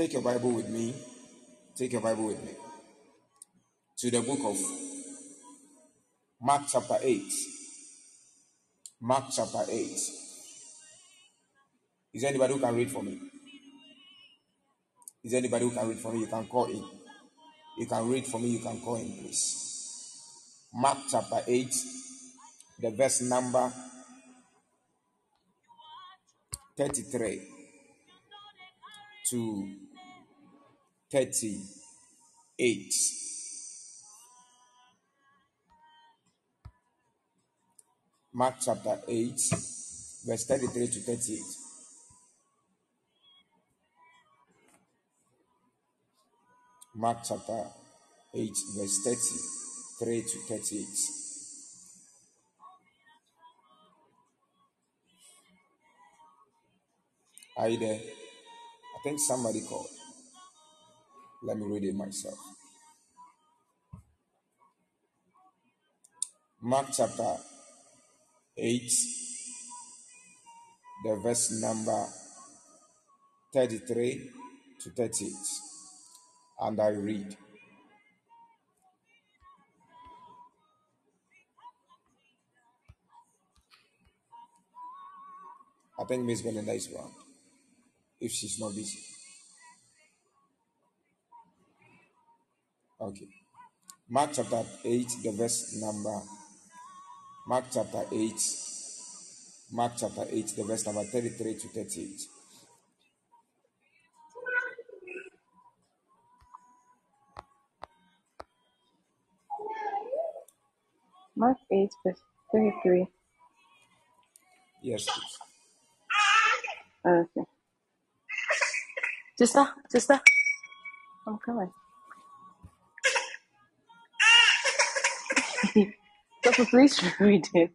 Take your Bible with me. Take your Bible with me to the book of Mark, chapter 8. Mark, chapter 8. Is there anybody who can read for me? Is there anybody who can read for me? You can call in. You can read for me. You can call in, please. Mark chapter 8, the verse number 33 to 38. Mark chapter 8, verse 33 to 38. Mark chapter 8, verse 33 to 38. Are you there? I think somebody called. Let me read it myself. Mark chapter 8, the verse number 33 to 38. And I read. I think Miss Belinda is around, if she's not busy. Okay. Mark chapter 8, the verse number. Mark chapter 8. Mark chapter 8, the verse number 33 to 38. Mark 8, verse 33. Yes, please. Okay. Sister, sister, I'm coming. Papa, please read it.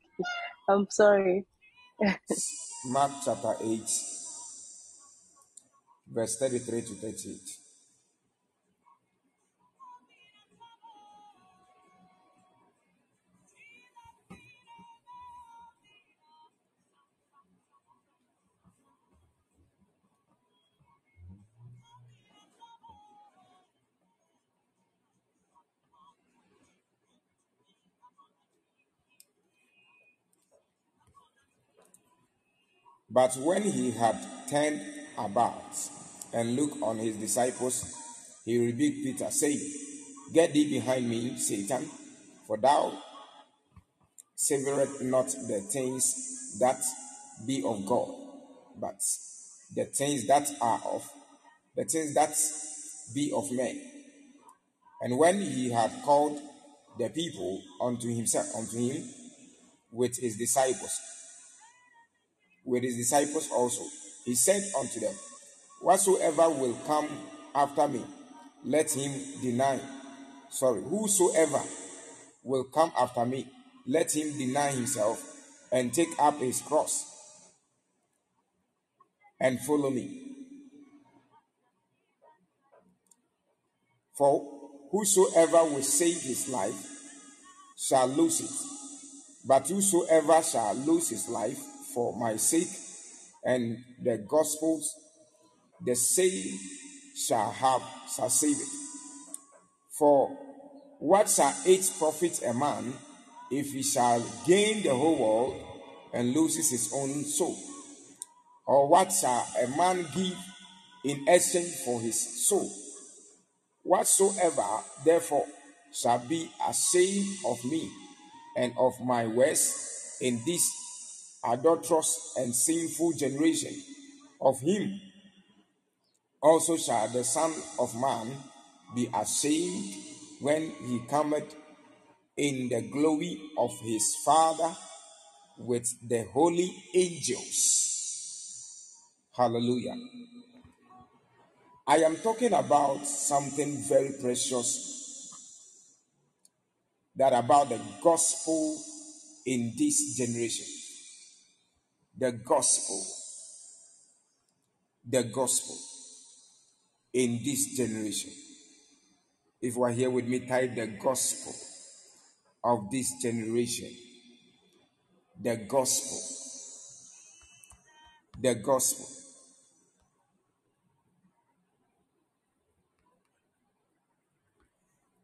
I'm sorry. Mark chapter 8, verse 33 to 38. But when he had turned about and looked on his disciples, he rebuked Peter, saying, Get thee behind me, Satan, for thou savorest not the things that be of God, but the things that are of the things that be of men. And when he had called the people unto himself unto him with his disciples, with his disciples also, he said unto them, Whatsoever will come after me, let him deny. Sorry, whosoever will come after me, let him deny himself and take up his cross and follow me. For whosoever will save his life shall lose it, but whosoever shall lose his life for my sake and the gospel's, the same shall have it. For what shall it profit a man if he shall gain the whole world and loses his own soul? Or what shall a man give in exchange for his soul? Whatsoever therefore shall be a ashamed of me and of my words in this adulterous and sinful generation, of him also shall the Son of Man be ashamed when he cometh in the glory of his Father with the holy angels. Hallelujah. I am talking about something very precious that about the gospel in this generation. The gospel. The gospel in this generation. If you are here with me, type the gospel of this generation. The gospel. The gospel.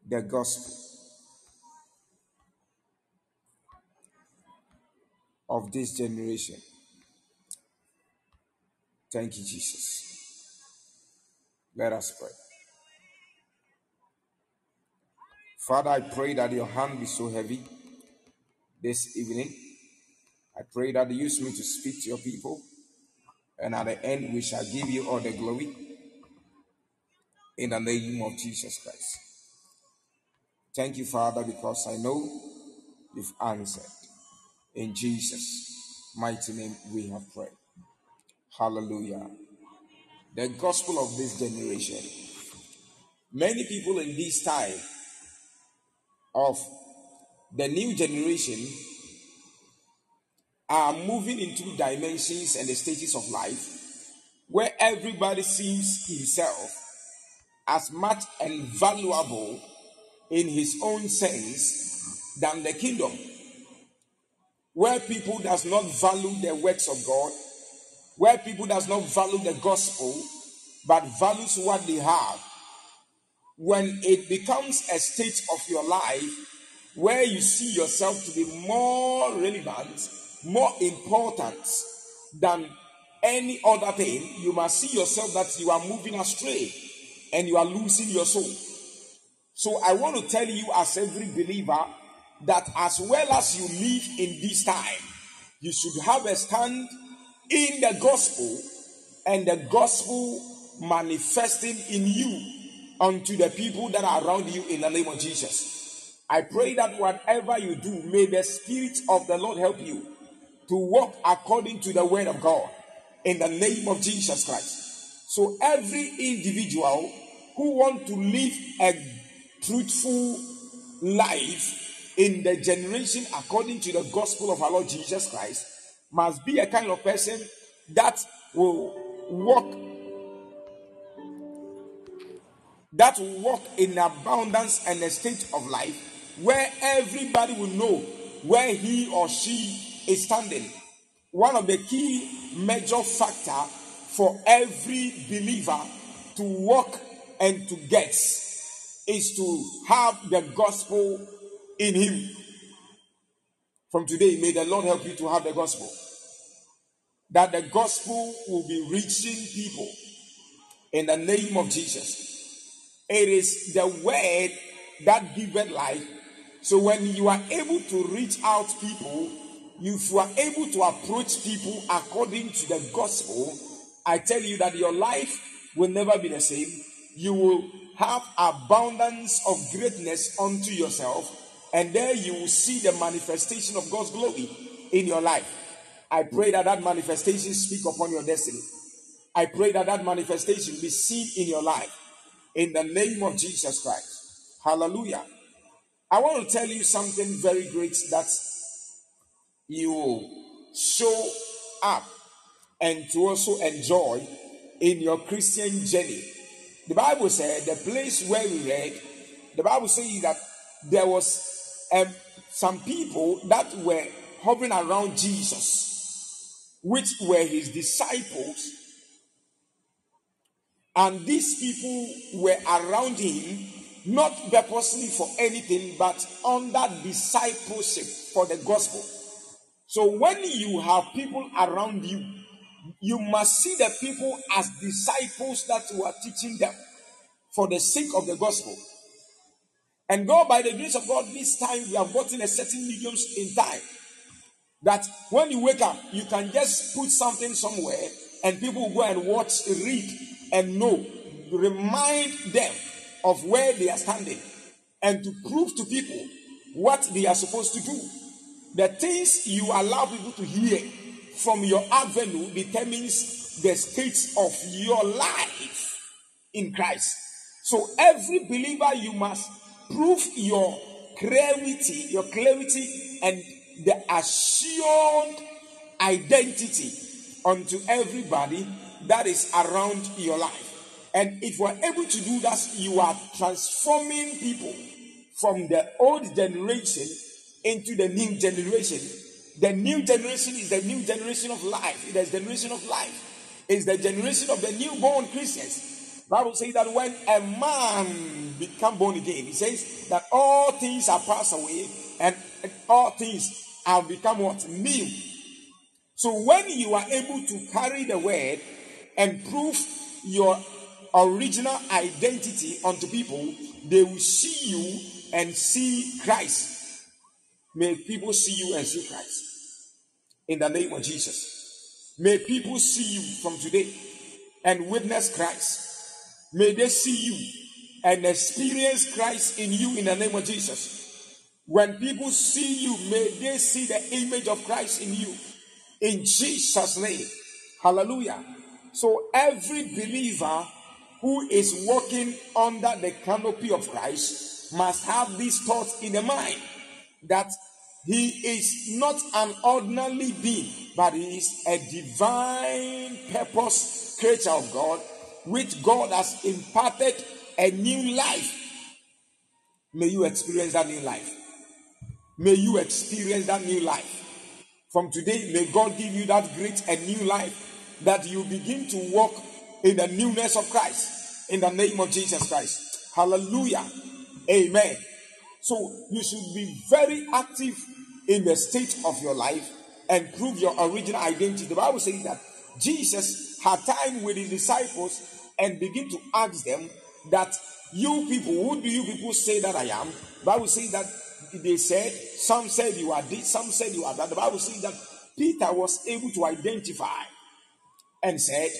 The gospel of this generation. Thank you, Jesus. Let us pray. Father, I pray that your hand be so heavy this evening. I pray that you use me to speak to your people, and at the end, we shall give you all the glory in the name of Jesus Christ. Thank you, Father, because I know you've answered. In Jesus' mighty name, we have prayed. Hallelujah. The gospel of this generation. Many people in this time of the new generation are moving into dimensions and the stages of life where everybody sees himself as much and valuable in his own sense than the kingdom where people does not value the works of god where people does not value the gospel but values what they have. When it becomes a state of your life where you see yourself to be more relevant more important than any other thing you must see yourself that you are moving astray and you are losing your soul. So i want to tell you as every believer that as well as you live in this time you should have a stand in the gospel and the gospel manifesting in you unto the people that are around you in the name of Jesus. I pray that whatever you do, may the Spirit of the Lord help you to walk according to the word of God in the name of Jesus Christ. So every individual who want to live a truthful life in the generation according to the gospel of our Lord Jesus Christ must be a kind of person that will walk that will walk in abundance and a state of life where everybody will know where he or she is standing. One of the key major factor for every believer to walk and to get is to have the gospel in him. From today, may the Lord help you to have the gospel. That the gospel will be reaching people in the name of Jesus. It is the word that giveth life. So when you are able to reach out people, if you are able to approach people according to the gospel, I tell you that your life will never be the same. You will have abundance of greatness unto yourself, and there you will see the manifestation of God's glory in your life. I pray that that manifestation speak upon your destiny. I pray that that manifestation be seen in your life in the name of Jesus Christ. Hallelujah. I want to tell you something very great that you will show up and to also enjoy in your Christian journey. The Bible said, the place where we read, the Bible says that there was some people that were hovering around Jesus, which were his disciples and these people were around him, not purposely for anything, but under discipleship for the gospel. So when you have people around you, you must see the people as disciples that you are teaching them for the sake of the gospel. And God, by the grace of God, this time we have gotten a certain mediums in time that when you wake up, you can just put something somewhere and people will go and watch, read, and know, remind them of where they are standing, and to prove to people what they are supposed to do. The things you allow people to hear from your avenue determines the state of your life in Christ. So every believer, you must prove your clarity, your clarity, and the assured identity unto everybody that is around your life. And if we're able to do that, you are transforming people from the old generation into the new generation. The new generation is the new generation of life. It is the generation of life. It's the generation of the newborn Christians. Bible says that when a man become born again, he says that all things are passed away and all things have become what new. So when you are able to carry the word and prove your original identity unto people, they will see you and see Christ. May people see you and see Christ. In the name of Jesus. May people see you from today and witness Christ. May they see you and experience Christ in you in the name of Jesus. When people see you, may they see the image of Christ in you. In Jesus' name. Hallelujah. So every believer who is walking under the canopy of Christ must have these thoughts in the mind that he is not an ordinary being, but he is a divine purpose creature of God, which God has imparted a new life. May you experience that new life. May you experience that new life. From today, may God give you that great and new life that you begin to walk in the newness of Christ in the name of Jesus Christ. Hallelujah. Amen. So you should be very active in the state of your life and prove your original identity. The Bible says that Jesus had time with his disciples and begin to ask them that you people, who do you people say that I am? Bible says that they said, some said you are this, some said you are that. The Bible says that Peter was able to identify and said,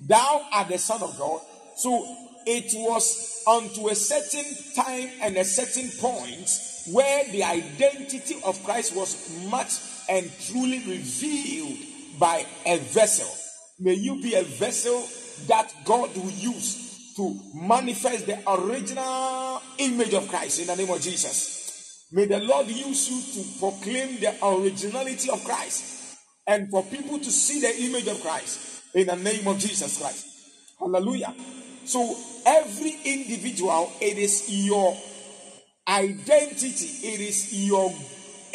Thou art the Son of God. So it was unto a certain time and a certain point where the identity of Christ was much and truly revealed by a vessel. May you be a vessel that God will use to manifest the original image of Christ in the name of Jesus. May the Lord use you to proclaim the originality of Christ and for people to see the image of Christ in the name of Jesus Christ. Hallelujah. So, every individual, it is your identity, it is your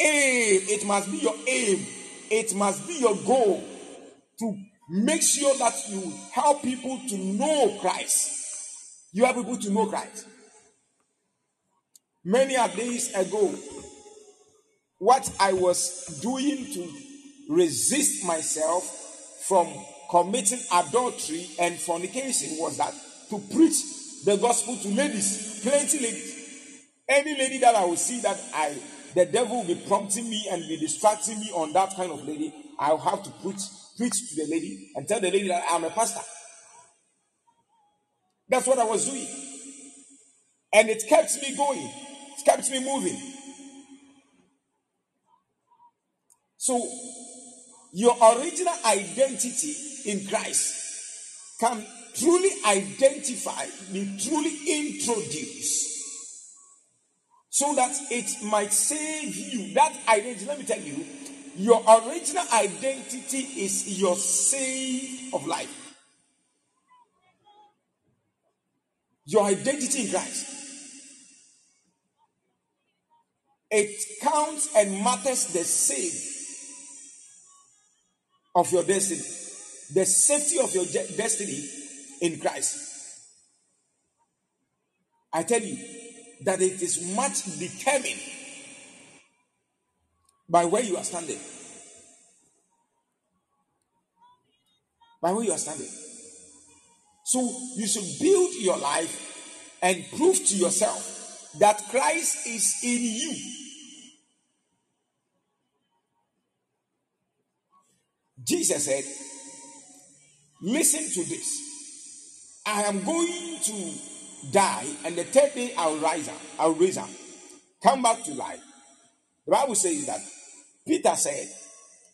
aim, it must be your aim, it must be your goal to make sure that you help people to know Christ. You help people to know Christ. Many a days ago, what I was doing to resist myself from committing adultery and fornication was that to preach the gospel to ladies, plenty ladies. Any lady that I will see that I the devil will be prompting me and be distracting me on that kind of lady, I'll have to preach preach to the lady and tell the lady that I'm a pastor. That's what I was doing. And it kept me going it kept me moving. So, your original identity in Christ can truly identify, be truly introduced, so that it might save you. That identity, let me tell you, your original identity is your save of life. Your identity in Christ. It counts and matters the same of your destiny, the safety of your destiny in Christ. I tell you that it is much determined by where you are standing. By where you are standing. So you should build your life and prove to yourself that Christ is in you. Jesus said, Listen to this. I am going to die, and the third day I'll rise up. I'll raise up. Come back to life. The Bible says that Peter said,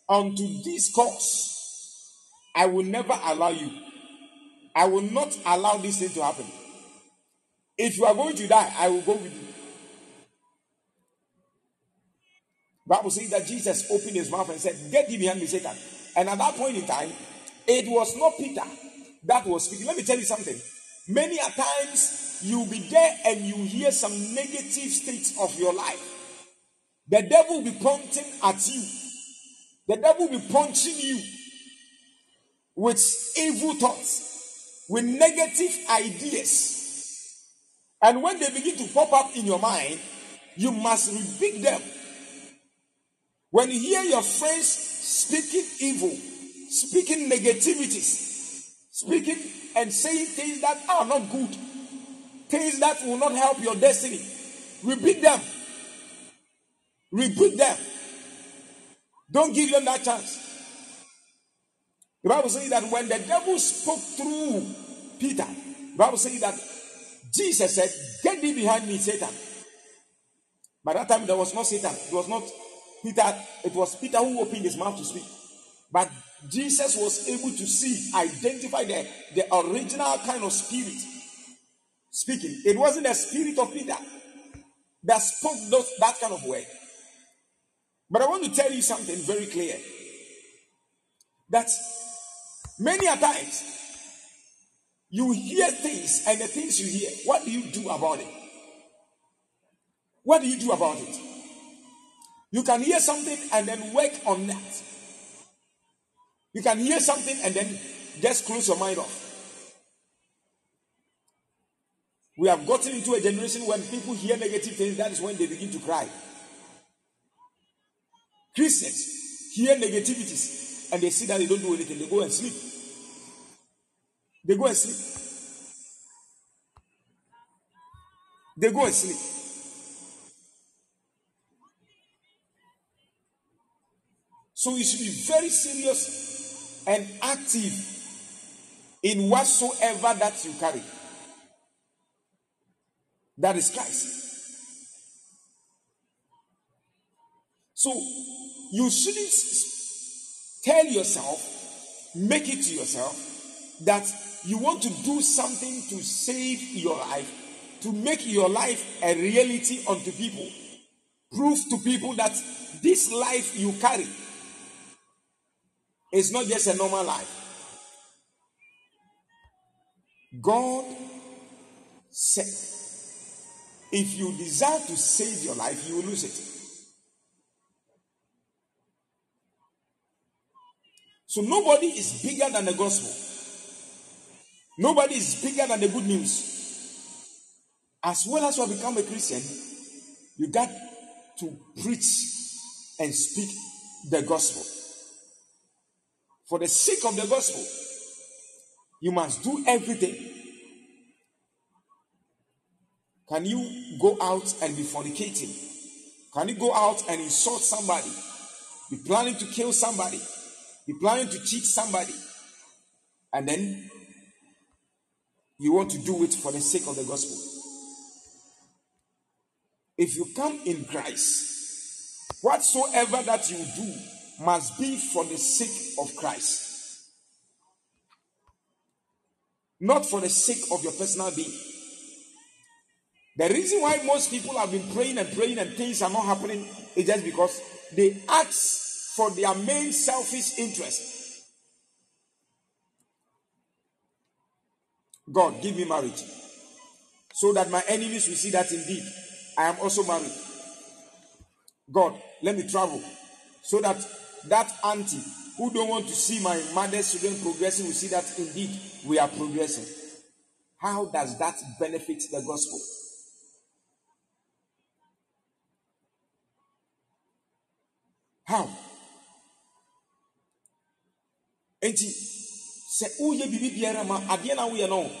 Unto this cause I will never allow you. I will not allow this thing to happen. If you are going to die, I will go with you. Bible says that Jesus opened his mouth and said, Get thee behind me, Satan. And at that point in time, it was not Peter that was speaking. Let me tell you something. Many a times you'll be there and you hear some negative states of your life. The devil will be pointing at you. The devil will be punching you with evil thoughts. with negative ideas. And when they begin to pop up in your mind, you must rebuke them. When you hear your friends speaking evil, speaking negativities, speaking and saying things that are not good, things that will not help your destiny, rebuke them. Rebuke them. Don't give them that chance. The Bible says that when the devil spoke through Peter, the Bible says that Jesus said, Get thee behind me, Satan. By that time, there was not Satan. It was not Peter. It was Peter who opened his mouth to speak. But Jesus was able to see, identify the, the original kind of spirit speaking. It wasn't the spirit of Peter that spoke those, that kind of word. But I want to tell you something very clear that many a times you hear things, and the things you hear, what do you do about it? What do you do about it? You can hear something and then work on that. You can hear something and then just close your mind off. We have gotten into a generation when people hear negative things, that is when they begin to cry. Christians hear negativities and they see that they don't do anything, they go and sleep. They go and sleep. They go and sleep. So you should be very serious and active in whatsoever that you carry. That is Christ. So you shouldn't tell yourself, make it to yourself, that you want to do something to save your life, to make your life a reality unto people. Prove to people that this life you carry is not just a normal life. God said, if you desire to save your life, you will lose it. So nobody is bigger than the gospel. Nobody is bigger than the good news. As well as you become a Christian, you got to preach and speak the gospel. For the sake of the gospel, you must do everything. Can you go out and be fornicating? Can you go out and insult somebody? Be planning to kill somebody? Be planning to cheat somebody? And then you want to do it for the sake of the gospel. If you come in Christ, whatsoever that you do must be for the sake of Christ, not for the sake of your personal being. The reason why most people have been praying and praying and things are not happening is just because they ask for their main selfish interest. God, give me marriage so that my enemies will see that indeed I am also married. God, let me travel so that that auntie who don't want to see my mother's children progressing will see that indeed we are progressing. How does that benefit the gospel? How? Enti, sɛ woyɛ biribi biara ma adeɛ na no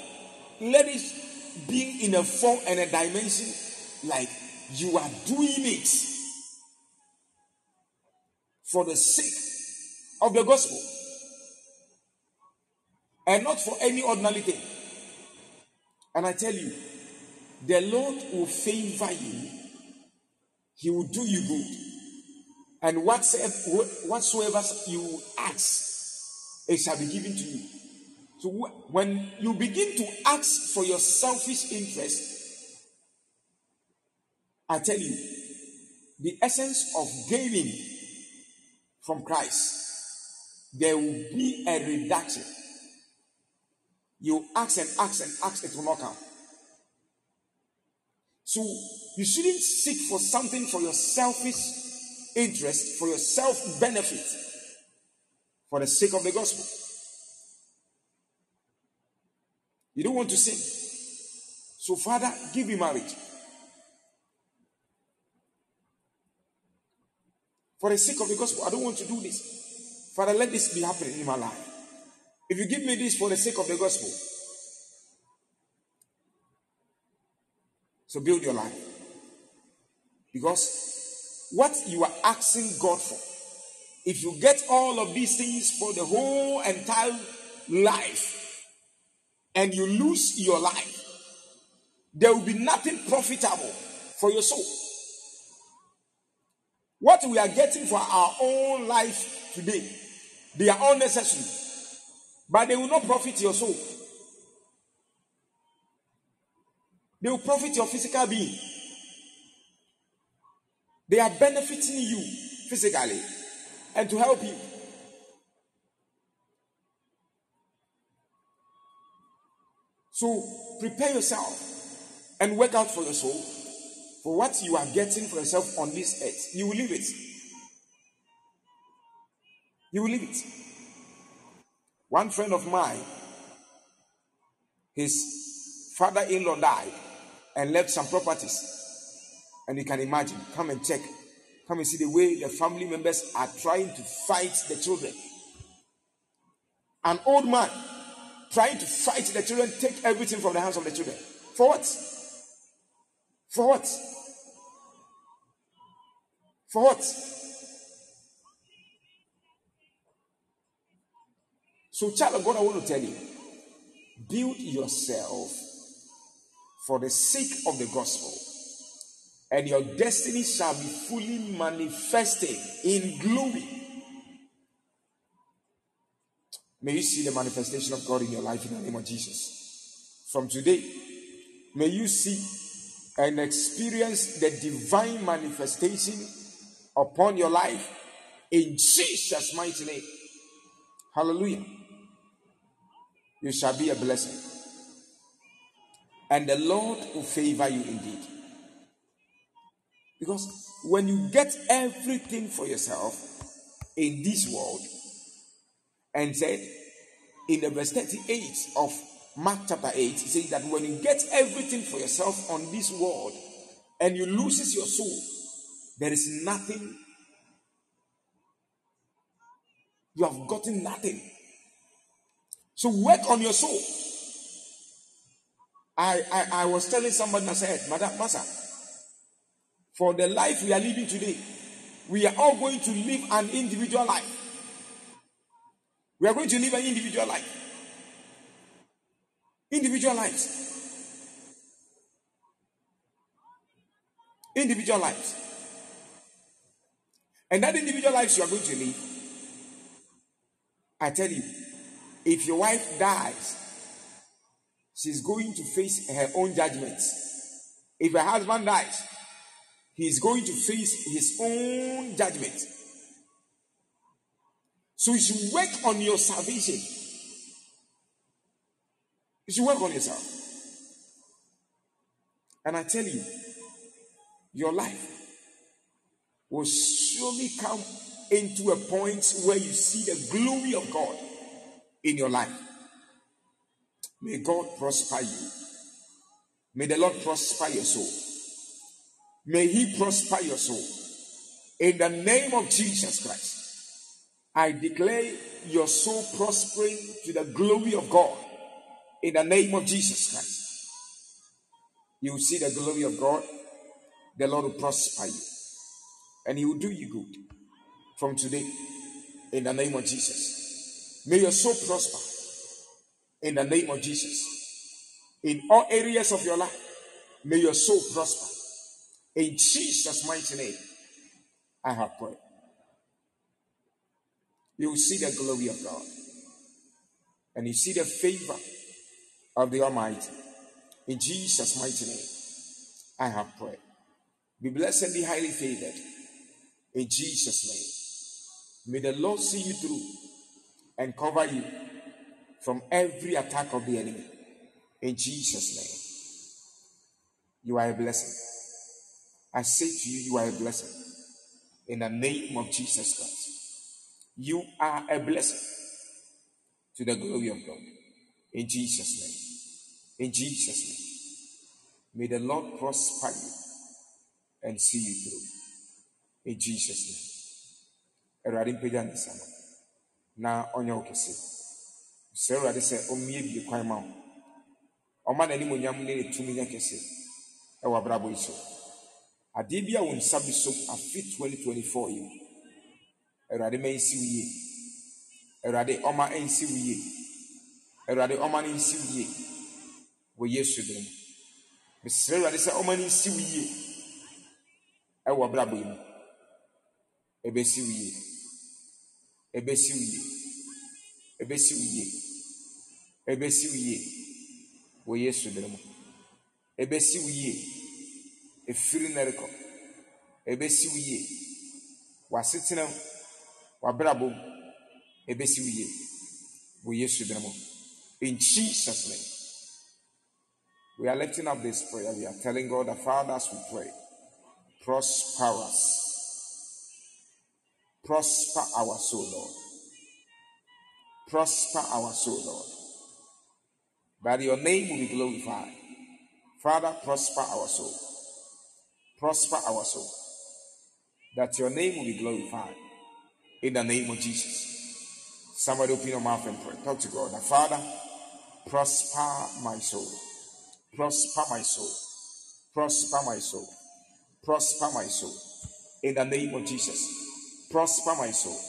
let it be in a form and a dimension like you are doing it for the sake of the gospel and not for any ordinary thing. And I tell you, the Lord will favor you, He will do you good. And whatsoever you ask, it shall be given to you. So when you begin to ask for your selfish interest, I tell you, the essence of gaining from Christ, there will be a reduction. You ask and ask and ask, it will not come. So you shouldn't seek for something for your selfish interest, for your self benefit, for the sake of the gospel. You don't want to sin. So, Father, give me marriage. For the sake of the gospel, I don't want to do this. Father, let this be happening in my life. If you give me this for the sake of the gospel, so build your life. Because what you are asking God for, if you get all of these things for the whole entire life and you lose your life, there will be nothing profitable for your soul. What we are getting for our own life today, they are unnecessary, but they will not profit your soul. They will profit your physical being. They are benefiting you physically and to help you. So prepare yourself and work out for your soul for what you are getting for yourself on this earth. You will leave it. You will leave it. One friend of mine, his father in law died and left some properties. And you can imagine, come and check, come and see the way the family members are trying to fight the children. An old man trying to fight the children, take everything from the hands of the children. For what? For what? For what? So, child of God, I want to tell you build yourself for the sake of the gospel, and your destiny shall be fully manifested in glory. May you see the manifestation of God in your life in the name of Jesus. From today, may you see and experience the divine manifestation upon your life in Jesus' mighty name. Hallelujah. You shall be a blessing. And the Lord will favor you indeed. Because when you get everything for yourself in this world, and said in the verse 38 of Mark chapter 8, he says that when you get everything for yourself on this world and you loses your soul, there is nothing. You have gotten nothing. So work on your soul. I, I, I was telling somebody, I said, Madam Master, for the life we are living today, we are all going to live an individual life. We are going to live an individual life. Individual lives. Individual lives. And that individual lives you are going to live, I tell you, if your wife dies, she's going to face her own judgments. If her husband dies, he's going to face his own judgment. So you should work on your salvation. You should work on yourself. And I tell you, your life will surely come into a point where you see the glory of God in your life. May God prosper you. May the Lord prosper your soul. May He prosper your soul. In the name of Jesus Christ, I declare your soul prospering to the glory of God. In the name of Jesus Christ, you will see the glory of God. The Lord will prosper you, and He will do you good from today. In the name of Jesus, may your soul prosper. In the name of Jesus, in all areas of your life, may your soul prosper. In Jesus' mighty name, I have prayed. You will see the glory of God. And you see the favor of the Almighty. In Jesus' mighty name, I have prayed. Be blessed and be highly favored. In Jesus' name. May the Lord see you through and cover you from every attack of the enemy. In Jesus' name. You are a blessing. I say to you, you are a blessing. In the name of Jesus Christ. You are a blessing to the glory of God. In Jesus' name. In Jesus' name. May the Lord prosper you and see you through. In Jesus' name. Awurade mpagya ne nsa no na ɔnyɛ wo kɛse. Sɛ Awurade sɛ ɔmmie bie kwan ma wo. Ɔma n'animonyam ne ne tumi nyɛ kɛse ɛwɔ abrabɔ yi so. Adeɛ bi a wo nsa bi so afe 2024 yi. Awurade ma nsi wo yie. Awurade ɔma nsi wo yie. Awurade ɔma no nsi wo yie. Wɔ Yesu din mu. Mesrɛ Awurade sɛ ɔma no nsi wo yie ɛwɔ abrabɔ yi mu. Ɛbɛsi wo yie. Ɛbɛsi wo yie. Ɛbɛsi wo yie. Ɛbɛsi wo yie. Wɔ Yesu din mu. Ɛbɛsi wo yie. Ɛfiri nnɛ rekɔ. Ɛbɛsi wo. W'asetena mu. W'abrabɔ mu. Ɛbɛsi wo. Wɔ Yesu mu. In Jesus' name. We are lifting up this prayer. We are telling God the Father as we pray. Prosper us. Prosper our soul, Lord. Prosper our soul, Lord. That your name will be glorified. Father, prosper our soul. Prosper our soul. That your name will be glorified. In the name of Jesus. Somebody open your mouth and pray. Talk to God. The Father, prosper my soul. Prosper my soul. Prosper my soul. Prosper my soul. In the name of Jesus. Prosper my soul.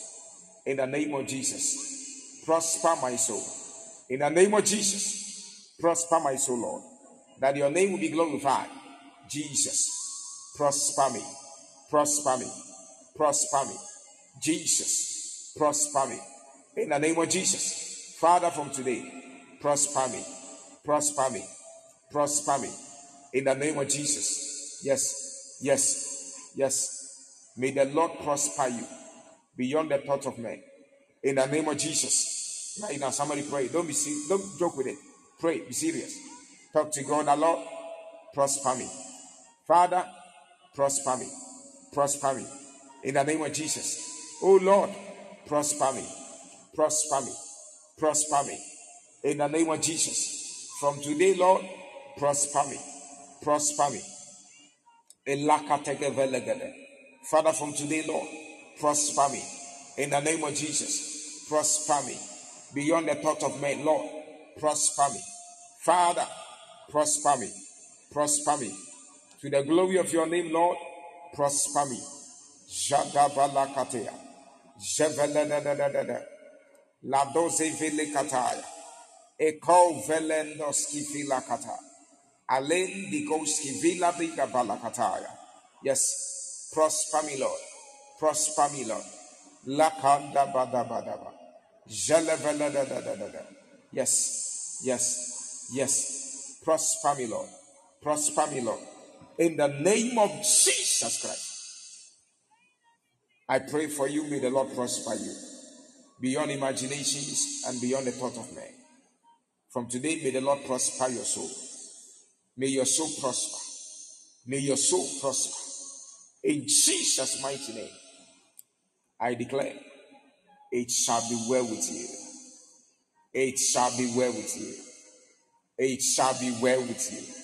In the name of Jesus. Prosper my soul. In the name of Jesus. Prosper my soul, Lord. That your name will be glorified. Jesus. Prosper me. Prosper me. Prosper me. Jesus. Prosper me. In the name of Jesus. Father, from today, prosper me. Prosper me. Prosper me. In the name of Jesus. Yes. Yes. Yes. May the Lord prosper you beyond the thought of men. In the name of Jesus. Right now, somebody pray. Don't be serious. Don't joke with it. Pray. Be serious. Talk to God. The Lord, prosper me. Father, prosper me. Prosper me. In the name of Jesus. Oh Lord, prosper me. Prosper me. Prosper me. In the name of Jesus. From today, Lord, prosper me. Prosper me. Father, from today, Lord, prosper me. In the name of Jesus, prosper me. Beyond the thought of men, Lord, prosper me. Father, prosper me. Prosper me. To the glory of your name, Lord, prosper me. Eko. Alen digoski vila. Yes, prosper me, Lord. Prosper me, Lord. Lakanda bada bada ba. Jelevele da da da da da. Yes, yes, yes. Prosper me, Lord. Prosper me, Lord. In the name of Jesus Christ. I pray for you. May the Lord prosper you beyond imaginations and beyond the thought of man. From today, may the Lord prosper your soul. May your soul prosper. May your soul prosper. In Jesus' mighty name, I declare it shall be well with you. It shall be well with you. It shall be well with you.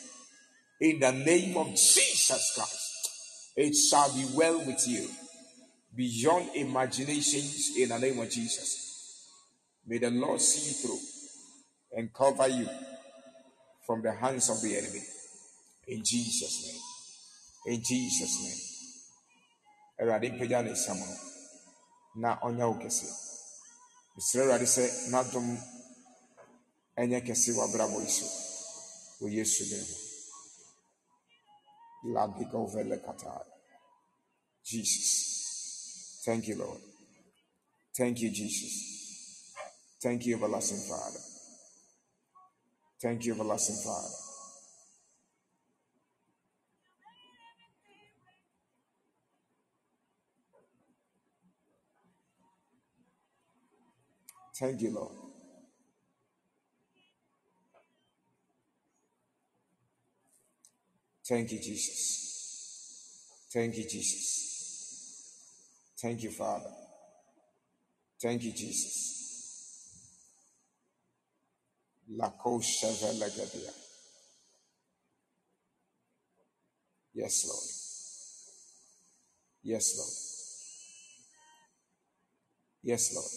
In the name of Jesus Christ, it shall be well with you beyond imaginations in the name of Jesus. May the Lord see you through and cover you from the hands of the enemy. In Jesus' name. In Jesus' name. Awurade mpagya ne nsam no na ɔnyɛ wo kɛse. Mesrɛ Awurade sɛ n'adom ɛnyɛ kɛse wɔ abrabɔ yi so. Wɔ Yesu din mu. Ladiga ovele kataya. Jesus. Thank you, Lord. Thank you, Jesus. Thank you, everlasting Father. Thank you, everlasting Father. Thank you, Lord. Thank you, Jesus. Thank you, Jesus. Thank you, Father. Thank you, Jesus. Lakoshevelegadia. Yes, Lord. Yes, Lord. Yes, Lord.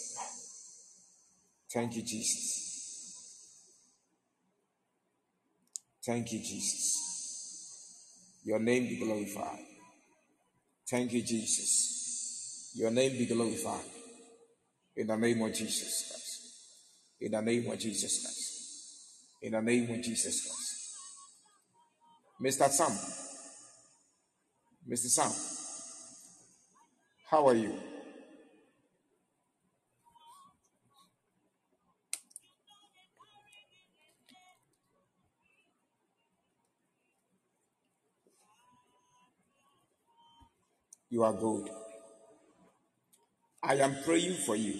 Thank you, Jesus. Thank you, Jesus. Your name be glorified. Thank you, Jesus. Your name be glorified. In the name of Jesus Christ. In the name of Jesus Christ. In the name of Jesus Christ. Mr. Sam. Mr. Sam. How are you? You are good. I am praying for you.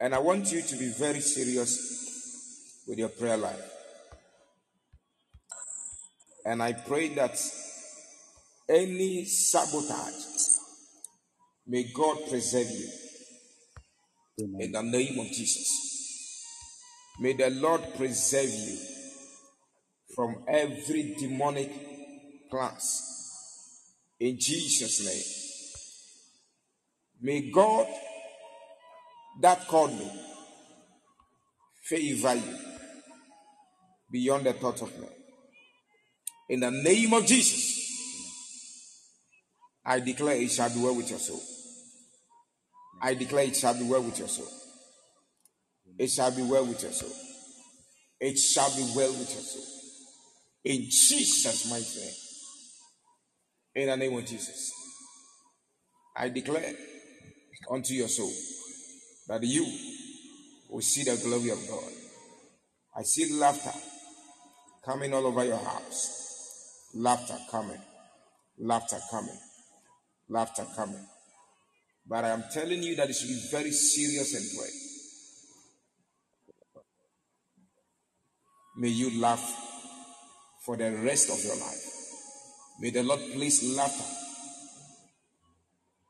And I want you to be very serious with your prayer life. And I pray that any sabotage, may God preserve you in the name of Jesus. May the Lord preserve you from every demonic plans in Jesus' name. May God that called me favor you beyond the thought of man. In the name of Jesus, I declare it shall be well with your soul. I declare it shall be well with your soul. It shall be well with your soul. It shall be well with your soul. In Jesus' mighty name. In the name of Jesus. I declare unto your soul that you will see the glory of God. I see laughter coming all over your house. Laughter coming. Laughter coming. Laughter coming. But I am telling you that you should be very serious and pray. May you laugh for the rest of your life. May the Lord place laughter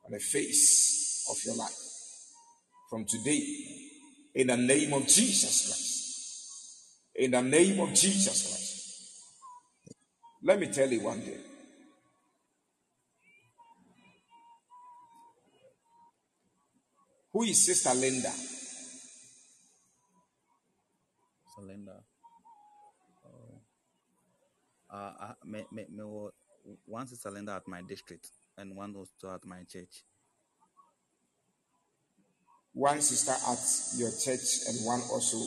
on the face of your life from today in the name of Jesus Christ. In the name of Jesus Christ. Let me tell you one thing. Who is Sister Linda? Surrender. Uh, uh, me, me, me, wa- one is surrender at my district and one also at my church. One sister at your church and one also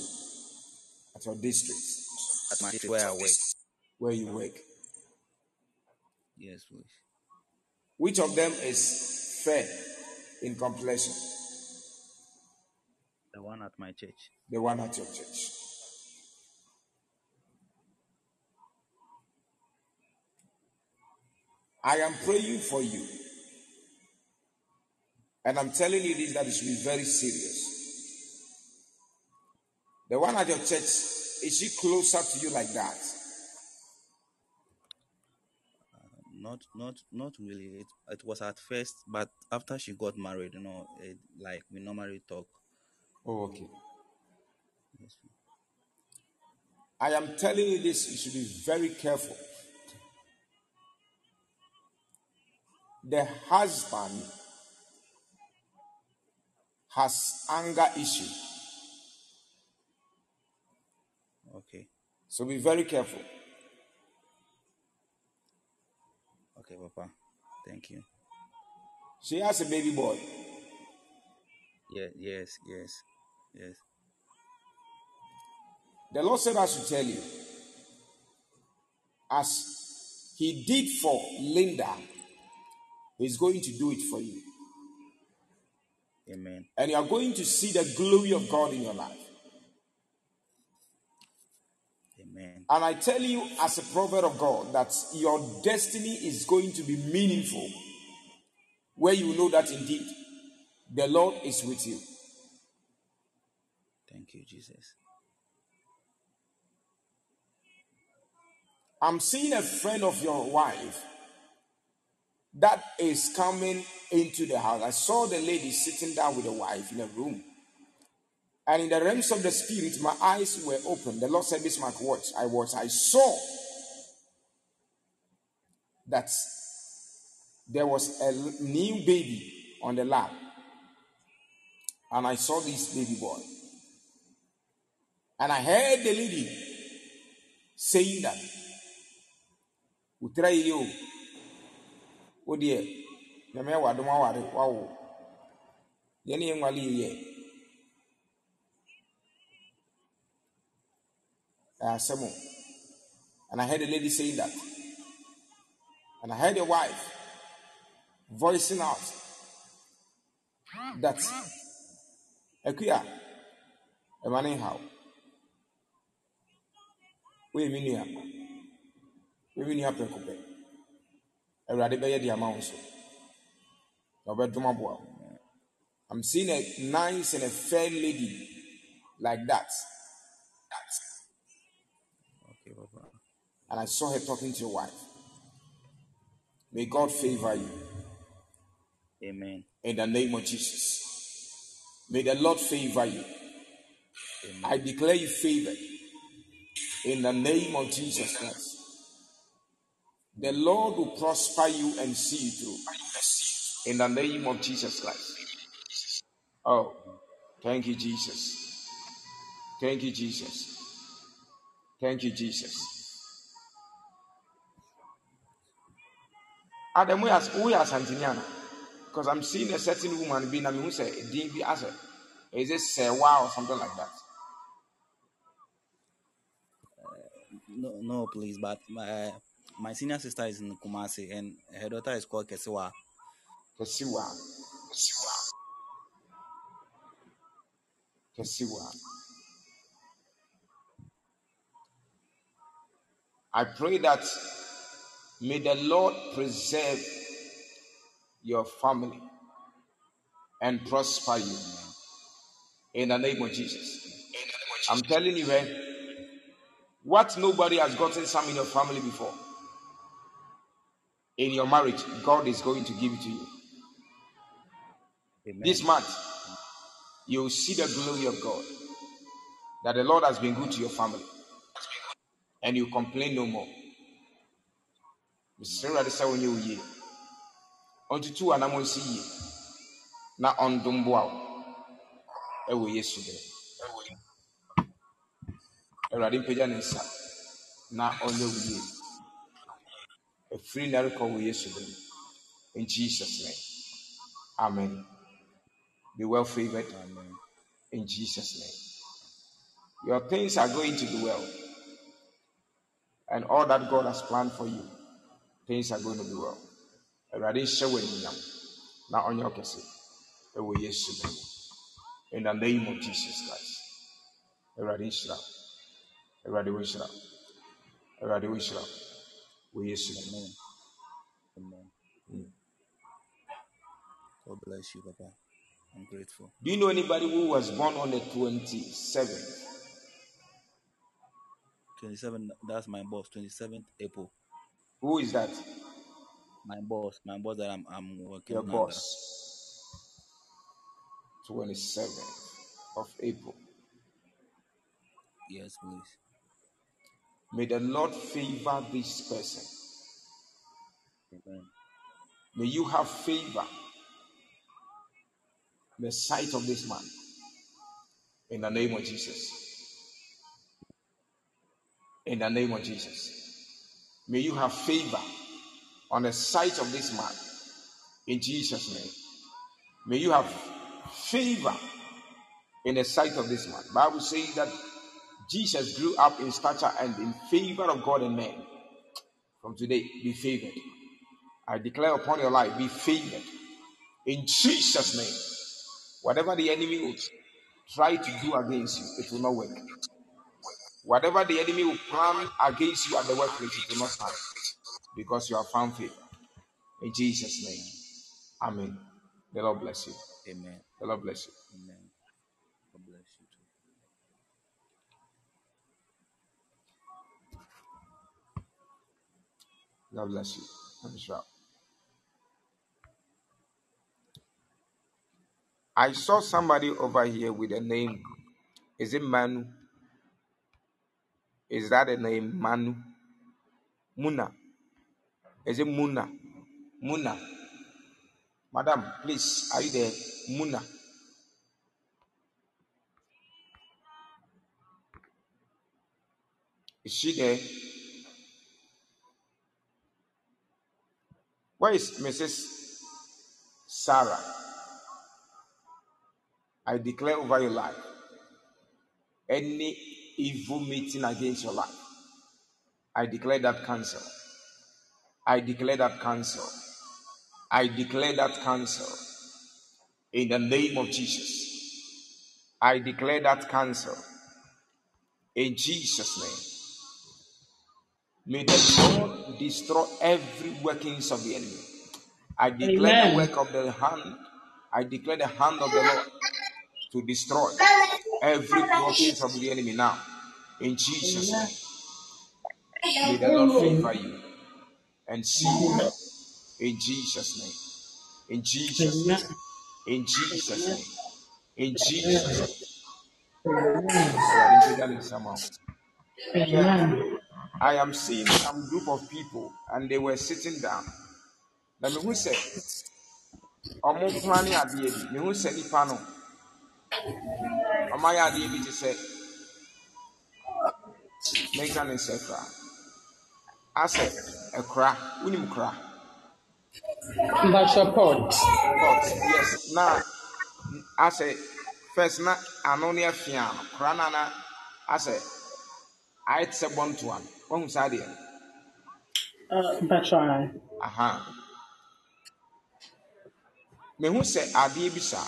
at your district At my district where I work. where you work. Yes, please. Which of them is fair in complexion? The one at my church. The one at your church. I am praying for you. And I'm telling you this that it should be very serious. The one at your church, is she closer to you like that? Not, not, not really. It, it was at first, but after she got married, you know, it, like we normally talk. Oh, okay. Yes. I am telling you this, you should be very careful. The husband has anger issue. Okay. So be very careful. Okay, Papa. Thank you. She has a baby boy. Yeah. Yes. Yes. Yes. The Lord said I should tell you, as He did for Linda, He's going to do it for you. Amen. And you are going to see the glory of God in your life. Amen. And I tell you, as a prophet of God, that your destiny is going to be meaningful, where you know that indeed the Lord is with you. Thank you, Jesus. I'm seeing a friend of your wife that is coming into the house. I saw the lady sitting down with the wife in a room. And in the realms of the spirit, my eyes were open. The Lord said, Bismark, watch. I watched. I saw that there was a new baby on the lap, and I saw this baby boy, and I heard the lady saying that, "Utira yi o, o deɛ, nyame ayɛ w'adom aware wawo, deɛ ne yɛ nwale yi yɛ, asɛm o." And I heard the lady saying that, and I heard the wife voicing out that, "Akuya, ɛma ne nhaw, woyɛ me nua, woyɛ me nua prɛko pɛ, Awurade bɛyɛ de ama wo so, na ɔbɛdom aboa wo." I'm seeing a nice and a fair lady like that. Okay, Papa. And I saw her talking to your wife. May God favor you Amen. in the name of Jesus. May the Lord favor you. Amen. I declare you favored in the name of Jesus Christ. The Lord will prosper you and see you through in the name of Jesus Christ. Oh, thank you, Jesus. Thank you, Jesus. Thank you, Jesus. Adam, we are Santiniana because I'm seeing a certain woman being a me who is it Sewa or something like that? Uh, no, no, please. But my my senior sister is in Kumasi, and her daughter is called Kesiwa. Kesiwa. Kesiwa. I pray that may the Lord preserve your family and prosper you in the name of Jesus. I'm telling you, eh, what nobody has gotten some in your family before. In your marriage, God is going to give it to you. Amen. This month, you will see the glory of God. That the Lord has been good to your family. And you complain no more. Mr. Awurade sɛ wonyɛ wo yie. Ɔntutu anammɔn nsi yie. Na ɔndom boa wo. Ɛwɔ Yesu din. Awurade mpagya ne nsa. Na ɔnyɛ wo yie. Ɛfiri na rekɔ wɔ Yesu din. In Jesus' name. Amen. Be well favored. Amen. In Jesus' name. Your things are going to do well. And all that God has planned for you, things are going to do well. Awurade nhyɛ wo animuonyam na ɔnyɛ wo kɛse ɛwɔ Yesu din. In the name of Jesus Christ. Awurade nhyira. Awurade wo nhyira. Awurade wo nhyira wo. Wɔ Yesu din. Amen. Amen. God bless you, Papa. I'm grateful. Do you know anybody who was born on the 27th? 27, that's my boss, 27th April. Who is that? My boss, my boss that I'm, I'm working Your under. boss. 27th of April. Yes, please. May the Lord favor this person. Amen. May you have favor in the sight of this man. In the name of Jesus. In the name of Jesus. May you have favor on the sight of this man. In Jesus' name. May you have favor in the sight of this man. Bible says that Jesus grew up in stature and in favor of God and men. From today, be favored. I declare upon your life, be favored. In Jesus' name. Whatever the enemy will try to do against you, it will not work. Whatever the enemy will plan against you at the workplace, it will not stand. Because you have found favor. In Jesus' name. Amen. The Lord bless you. Amen. The Lord bless you. Amen. God bless you. I saw somebody over here with a name. Is it Manu? Is that a name? Manu? Muna? Is it Muna? Muna. Madam, please, are you there? Muna. Is she there? Where is Mrs. Sarah? I declare over your life any evil meeting against your life. I declare that cancel. I declare that cancel. I declare that cancel in the name of Jesus. I declare that cancel in Jesus' name. May the Lord destroy every workings of the enemy. I declare the work of the hand. I declare the hand of the Lord to destroy every workings of the enemy now. In Jesus' name. May the Lord favor you and see you in Jesus' name. In Jesus' name. In Jesus' name. In Jesus' name. Amen. Awurade mpagya ne nsam a wo. Hwɛ, Amen. I am seeing some group of people and they were sitting down. Na mehu sɛ ɔmo plane adeɛ bi. Mehu sɛ nipa no ɔmo ayɛ adeɛ bi te sɛ menka ne nsɛ koraa. Asɛ ɛkora. Wonim kora? But your pot. Pot. Yes. Na asɛ first na ano ne afia no. Kora na na asɛ ayɛ te sɛ bɔntoa no. Wahu saa? Uh, but try. Aha. Mehu sɛ adeɛ bi saa.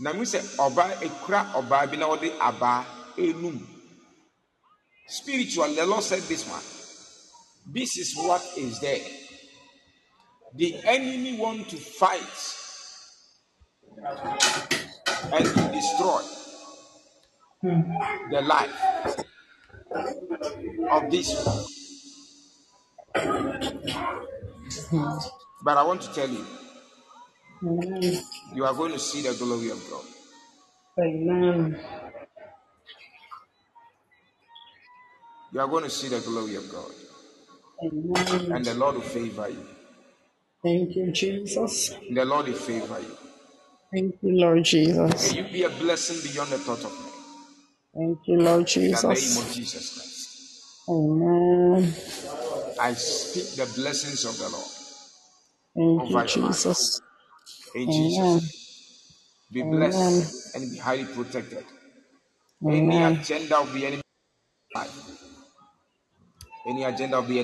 Na mehu sɛ ɔbaa ekura ɔbaa bi na ɔde abaa enum. Spiritual, the Lord said this one. This is what is there. The enemy want to fight and to destroy the life of this. But I want to tell you, Amen. you are going to see the glory of God. Amen. You are going to see the glory of God. Amen. And the Lord will favor you. Thank you, Jesus. The Lord will favor you. Thank you, Lord Jesus. May you be a blessing beyond the thought of man. Thank you, Lord In the name Jesus. of Jesus Christ. Amen. I speak the blessings of the Lord Thank you, over your life. Jesus. In Amen. Jesus' name. Be Amen. blessed and be highly protected. Any Amen. agenda of the enemy, any agenda of the enemy.